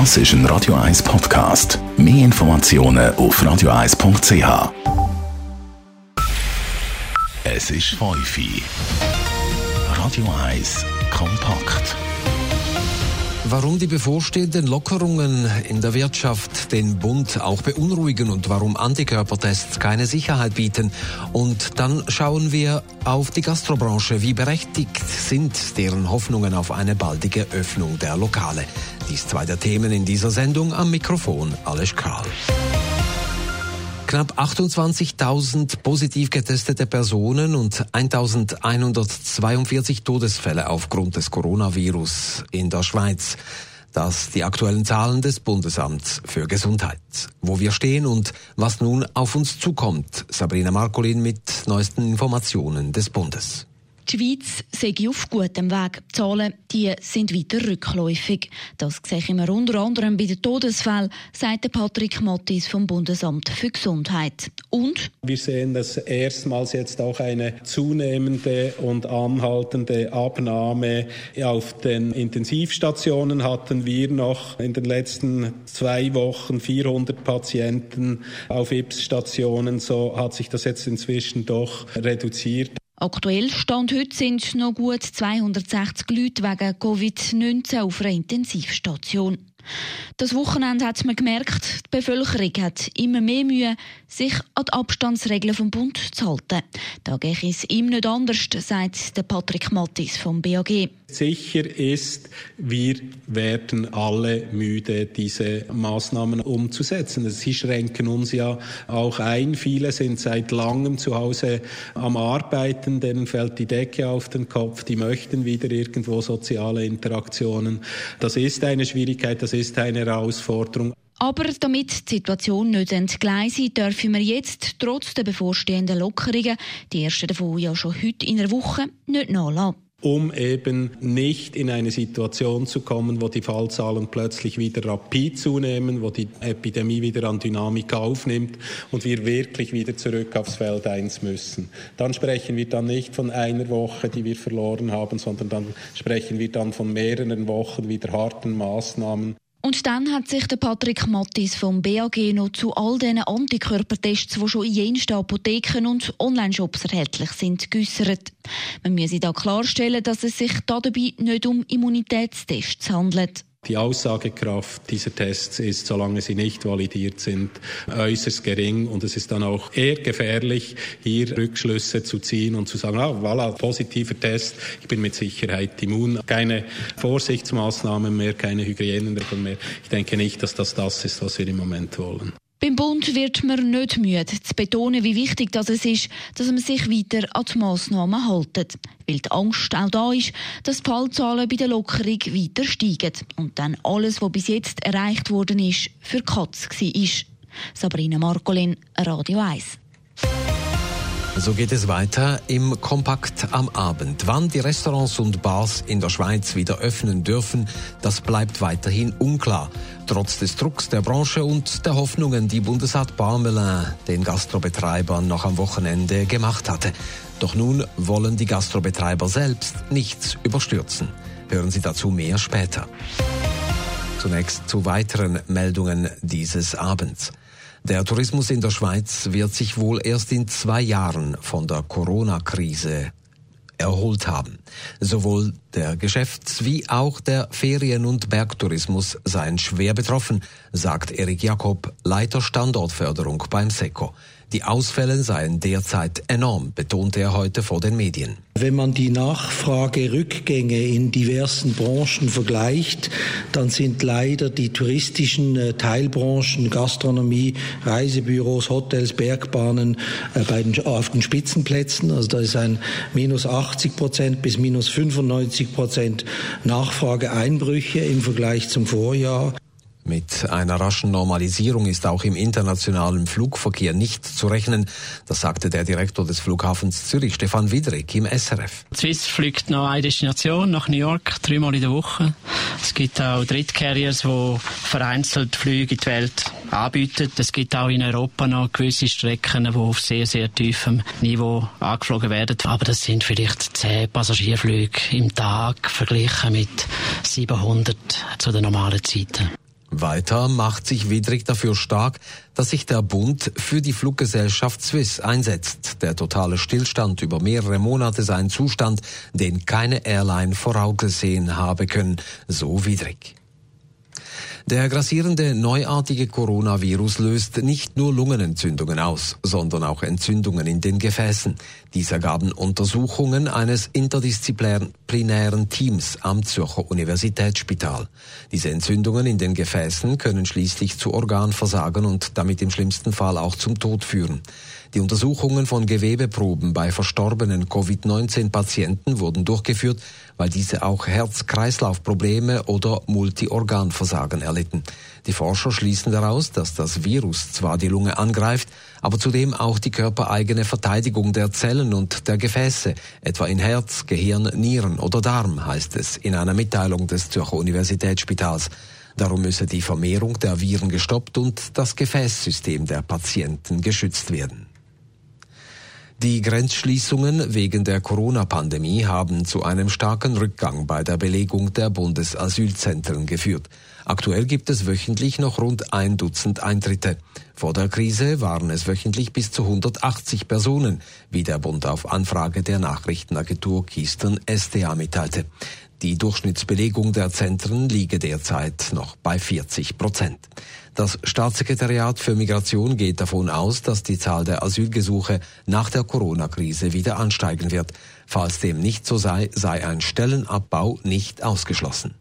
Das ist ein Radio 1 Podcast. Mehr Informationen auf radio1.ch. Es ist 5 Uhr. Radio 1 kompakt. Warum die bevorstehenden Lockerungen in der Wirtschaft den Bund auch beunruhigen und warum Antikörpertests keine Sicherheit bieten. Und dann schauen wir auf die Gastrobranche. Wie berechtigt sind deren Hoffnungen auf eine baldige Öffnung der Lokale? Dies zwei der Themen in dieser Sendung am Mikrofon Alles Karl. Knapp 28.000 positiv getestete Personen und 1.142 Todesfälle aufgrund des Coronavirus in der Schweiz. Das die aktuellen Zahlen des Bundesamts für Gesundheit. Wo wir stehen und was nun auf uns zukommt. Sabrina Markolin mit neuesten Informationen des Bundes. Die Schweiz sei auf gutem Weg. Die Zahlen die sind weiter rückläufig. Das sehe ich wir unter anderem bei den Todesfällen, sagt Patrick Mattis vom Bundesamt für Gesundheit. Und wir sehen, dass erstmals jetzt auch eine zunehmende und anhaltende Abnahme auf den Intensivstationen hatten wir noch in den letzten zwei Wochen 400 Patienten auf IPS-Stationen. So hat sich das jetzt inzwischen doch reduziert. Aktuell Stand heute sind noch gut 260 Leute wegen Covid-19 auf einer Intensivstation. Das Wochenende hat man gemerkt, die Bevölkerung hat immer mehr Mühe, sich an die Abstandsregeln vom Bund zu halten. Da gehe es ihm nicht anders, sagt der Patrick Mattis vom BAG. Sicher ist, wir werden alle müde, diese Maßnahmen umzusetzen. Sie schränken uns ja auch ein. Viele sind seit langem zu Hause am Arbeiten, denen fällt die Decke auf den Kopf, die möchten wieder irgendwo soziale Interaktionen. Das ist eine Schwierigkeit, das ist eine Herausforderung. Aber damit die Situation nicht entgleise, dürfen wir jetzt trotz der bevorstehenden Lockerungen, die ersten davon ja schon heute in einer Woche, nicht nachlassen um eben nicht in eine Situation zu kommen, wo die Fallzahlen plötzlich wieder rapid zunehmen, wo die Epidemie wieder an Dynamik aufnimmt und wir wirklich wieder zurück aufs Feld 1 müssen. Dann sprechen wir dann nicht von einer Woche, die wir verloren haben, sondern dann sprechen wir dann von mehreren Wochen wieder harten Maßnahmen. Und dann hat sich der Patrick Mattis vom BAG noch zu all diesen Antikörpertests, die schon in jensten Apotheken und Online-Shops erhältlich sind, geäussert. Man müsse da klarstellen, dass es sich dabei nicht um Immunitätstests handelt. Die Aussagekraft dieser Tests ist, solange sie nicht validiert sind, äußerst gering und es ist dann auch eher gefährlich, hier Rückschlüsse zu ziehen und zu sagen, ah, voilà, positiver Test, ich bin mit Sicherheit immun. Keine Vorsichtsmaßnahmen mehr, keine Hygieneregeln mehr. Ich denke nicht, dass das das ist, was wir im Moment wollen. Beim Bund wird man nicht müde zu betonen, wie wichtig das es ist, dass man sich weiter an die Massnahmen hält. Weil die Angst auch da ist, dass die Fallzahlen bei der Lockerung weiter steigen und dann alles, was bis jetzt erreicht worden ist, für Katz war. Sabrina Markolin, Radio 1. So geht es weiter im Kompakt am Abend. Wann die Restaurants und Bars in der Schweiz wieder öffnen dürfen, das bleibt weiterhin unklar. Trotz des Drucks der Branche und der Hoffnungen, die Bundesrat Barmelin den Gastrobetreibern noch am Wochenende gemacht hatte. Doch nun wollen die Gastrobetreiber selbst nichts überstürzen. Hören Sie dazu mehr später. Zunächst zu weiteren Meldungen dieses Abends. Der Tourismus in der Schweiz wird sich wohl erst in zwei Jahren von der Corona-Krise erholt haben. Sowohl der Geschäfts- wie auch der Ferien- und Bergtourismus seien schwer betroffen, sagt Erik Jakob, Leiter Standortförderung beim SECO. Die Ausfälle seien derzeit enorm, betonte er heute vor den Medien. Wenn man die Nachfragerückgänge in diversen Branchen vergleicht, dann sind leider die touristischen äh, Teilbranchen, Gastronomie, Reisebüros, Hotels, Bergbahnen äh, bei den, auf den Spitzenplätzen. Also da ist ein minus 80 Prozent bis minus 95 Prozent Nachfrageeinbrüche im Vergleich zum Vorjahr. Mit einer raschen Normalisierung ist auch im internationalen Flugverkehr nicht zu rechnen. Das sagte der Direktor des Flughafens Zürich, Stefan Widrig, im SRF. Swiss fliegt nach eine Destination, nach New York, dreimal in der Woche. Es gibt auch Drittcarriers, die vereinzelt Flüge in die Welt anbieten. Es gibt auch in Europa noch gewisse Strecken, die auf sehr, sehr tiefem Niveau angeflogen werden. Aber das sind vielleicht zehn Passagierflüge im Tag verglichen mit 700 zu den normalen Zeiten. Weiter macht sich Widrig dafür stark, dass sich der Bund für die Fluggesellschaft Swiss einsetzt. Der totale Stillstand über mehrere Monate sei ein Zustand, den keine Airline vorausgesehen habe können, so Widrig. Der grassierende neuartige Coronavirus löst nicht nur Lungenentzündungen aus, sondern auch Entzündungen in den Gefäßen. Dies ergaben Untersuchungen eines interdisziplinären Teams am Zürcher Universitätsspital. Diese Entzündungen in den Gefäßen können schließlich zu Organversagen und damit im schlimmsten Fall auch zum Tod führen. Die Untersuchungen von Gewebeproben bei verstorbenen Covid-19-Patienten wurden durchgeführt, weil diese auch Herz-Kreislauf-Probleme oder Multiorganversagen erlitten. Die Forscher schließen daraus, dass das Virus zwar die Lunge angreift, aber zudem auch die körpereigene Verteidigung der Zellen und der Gefäße, etwa in Herz, Gehirn, Nieren oder Darm, heißt es in einer Mitteilung des Zürcher Universitätsspitals. Darum müsse die Vermehrung der Viren gestoppt und das Gefäßsystem der Patienten geschützt werden. Die Grenzschließungen wegen der Corona-Pandemie haben zu einem starken Rückgang bei der Belegung der Bundesasylzentren geführt. Aktuell gibt es wöchentlich noch rund ein Dutzend Eintritte. Vor der Krise waren es wöchentlich bis zu 180 Personen, wie der Bund auf Anfrage der Nachrichtenagentur Kisten SDA mitteilte. Die Durchschnittsbelegung der Zentren liege derzeit noch bei 40 Prozent. Das Staatssekretariat für Migration geht davon aus, dass die Zahl der Asylgesuche nach der Corona-Krise wieder ansteigen wird. Falls dem nicht so sei, sei ein Stellenabbau nicht ausgeschlossen.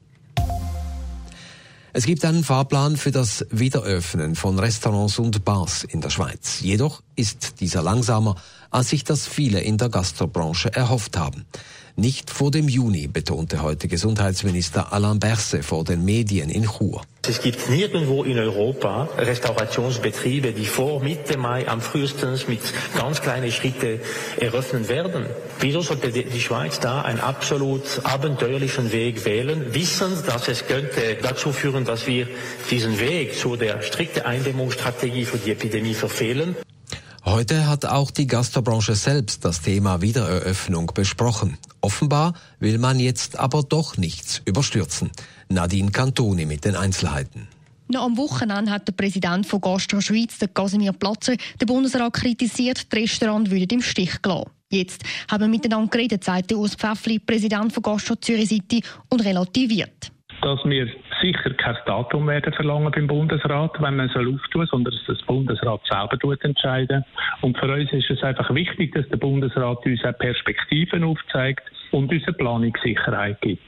Es gibt einen Fahrplan für das Wiederöffnen von Restaurants und Bars in der Schweiz. Jedoch ist dieser langsamer, als sich das viele in der Gastrobranche erhofft haben. Nicht vor dem Juni, betonte heute Gesundheitsminister Alain Berset vor den Medien in Chur. Es gibt nirgendwo in Europa Restaurationsbetriebe, die vor Mitte Mai am frühesten mit ganz kleinen Schritten eröffnen werden. Wieso sollte die Schweiz da einen absolut abenteuerlichen Weg wählen, wissend, dass es könnte dazu führen, dass wir diesen Weg zu der strikten Eindämmungsstrategie für die Epidemie verfehlen? Heute hat auch die Gastrobranche selbst das Thema Wiedereröffnung besprochen. Offenbar will man jetzt aber doch nichts überstürzen. Nadine Cantoni mit den Einzelheiten. Noch am Wochenende hat der Präsident von Gastro Schweiz, der Casimir Platzer, den Bundesrat kritisiert, die Restaurants würden im Stich gelassen. Jetzt haben wir miteinander geredet, sagt der Urs Pfäffli, Präsident von Gastro Zürich City, und relativiert dass wir sicher kein Datum werden verlangen beim Bundesrat, wenn man soll auftun, sondern dass das Bundesrat selber entscheiden. Und für uns ist es einfach wichtig, dass der Bundesrat uns auch Perspektiven aufzeigt und uns eine Planungssicherheit gibt.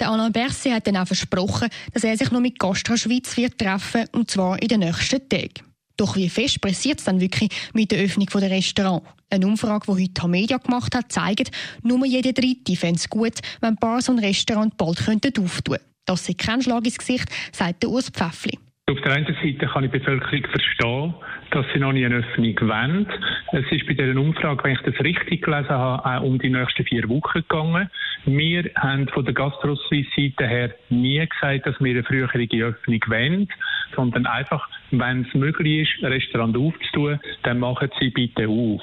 Der Alain Berset hat dann auch versprochen, dass er sich noch mit Gastra Schweiz wird treffen und zwar in den nächsten Tagen. Doch wie fest pressiert es dann wirklich mit der Öffnung der Restaurants? Eine Umfrage, die heute Media gemacht hat, zeigt, nur jede Dritte fände es gut, wenn Bars und Restaurants bald auftun könnten. Das ist kein Schlag ins Gesicht, sagt der Urs Pfäffli. Auf der einen Seite kann ich die Bevölkerung verstehen, dass sie noch nie eine Öffnung wollen. Es ist bei dieser Umfrage, wenn ich das richtig gelesen habe, auch um die nächsten vier Wochen gegangen. Wir haben von der Gastro-Seite her nie gesagt, dass wir eine frühere Öffnung wollen, sondern einfach, wenn es möglich ist, ein Restaurant aufzutun, dann machen Sie bitte auf.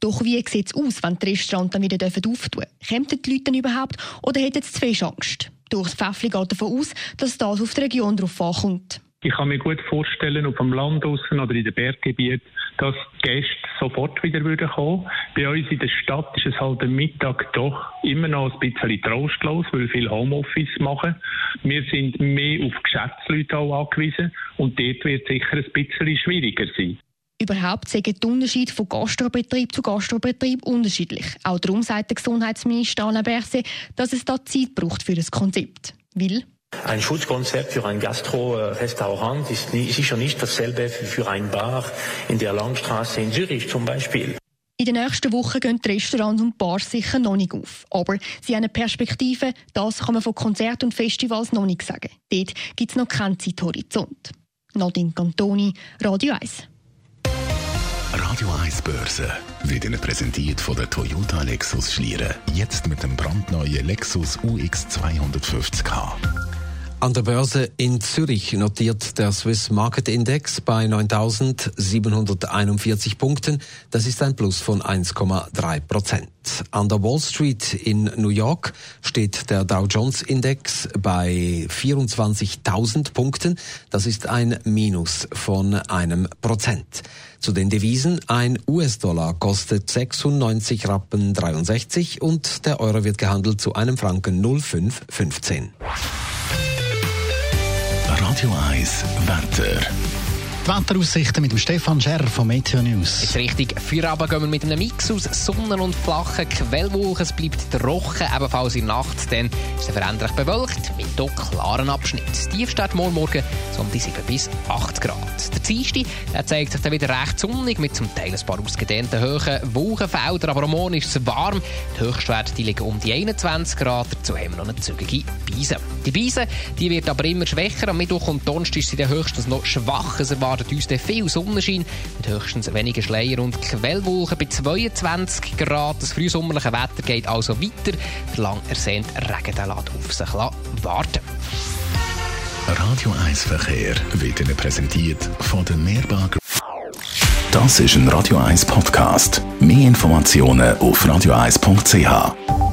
Doch wie sieht es aus, wenn die Restaurants dann wieder auftun dürfen? Kämen die Leute dann überhaupt oder hätten sie viel Angst? Durchs Pfäffli geht davon aus, dass das auf die Region drauf ankommt. Ich kann mir gut vorstellen, auf dem Land draussen oder in den Berggebieten, dass Gäste sofort wieder würden kommen. Bei uns in der Stadt ist es halt am Mittag doch immer noch ein bisschen trostlos, weil viel Homeoffice machen. Wir sind mehr auf Geschäftsleute angewiesen und dort wird es sicher ein bisschen schwieriger sein. Überhaupt sind die Unterschiede von Gastrobetrieb zu Gastrobetrieb unterschiedlich. Auch darum sagt der Gesundheitsminister Alain Berset, dass es da Zeit braucht für das Konzept. Will ein Schutzkonzept für ein Gastro-Restaurant ist sicher nicht dasselbe für ein Bar in der Langstraße in Zürich zum Beispiel. In den nächsten Wochen gehen die Restaurants und Bars sicher noch nicht auf. Aber sie haben eine Perspektive, das kann man von Konzerten und Festivals noch nicht sagen. Dort gibt es noch keinen Zeithorizont. Nadine Cantoni, Radio 1. Radio 1 Börse wird Ihnen präsentiert von der Toyota Lexus Schlieren. Jetzt mit dem brandneuen Lexus UX 250k. An der Börse in Zürich notiert der Swiss Market Index bei 9.741 Punkten. Das ist ein Plus von 1,3 Prozent. An der Wall Street in New York steht der Dow Jones Index bei 24.000 Punkten. Das ist ein Minus von einem Prozent. Zu den Devisen ein US-Dollar kostet 96 Rappen 63 und der Euro wird gehandelt zu einem Franken 0515. Radio 1 Wetter. Die Wetteraussichten mit dem Stefan Scherr von Meteo News. Jetzt richtig. Feierabend gehen wir mit einem Mix aus Sonnen- und flachen Quellwolken. Es bleibt trocken, ebenfalls in der Nacht, dann ist es veränderlich bewölkt mit hier klaren Abschnitten. Tiefstadt morgen Morgen so um die 7 bis 8 Grad. Der Dienstag der zeigt sich dann wieder recht sonnig mit zum Teil ein paar ausgedehnten hohen Wolkenfeldern, aber am Morgen ist es warm. Die Höchstwerte liegen um die 21 Grad, dazu haben wir noch eine zügige Beise. Die Beise die wird aber immer schwächer. Am Mittwoch und Donnerstag ist sie dann höchstens noch schwach. Es erwartet uns dann viel Sonnenschein mit höchstens weniger Schleier und Quellwolken bei 22 Grad. Das frühsommerliche Wetter geht also weiter. Der lang ersehnte Regen lässt auf sich warten. Radio 1 Verkehr wird Ihnen präsentiert von der Mehrbank. Das ist ein Radio 1 Podcast. Mehr Informationen auf radio1.ch.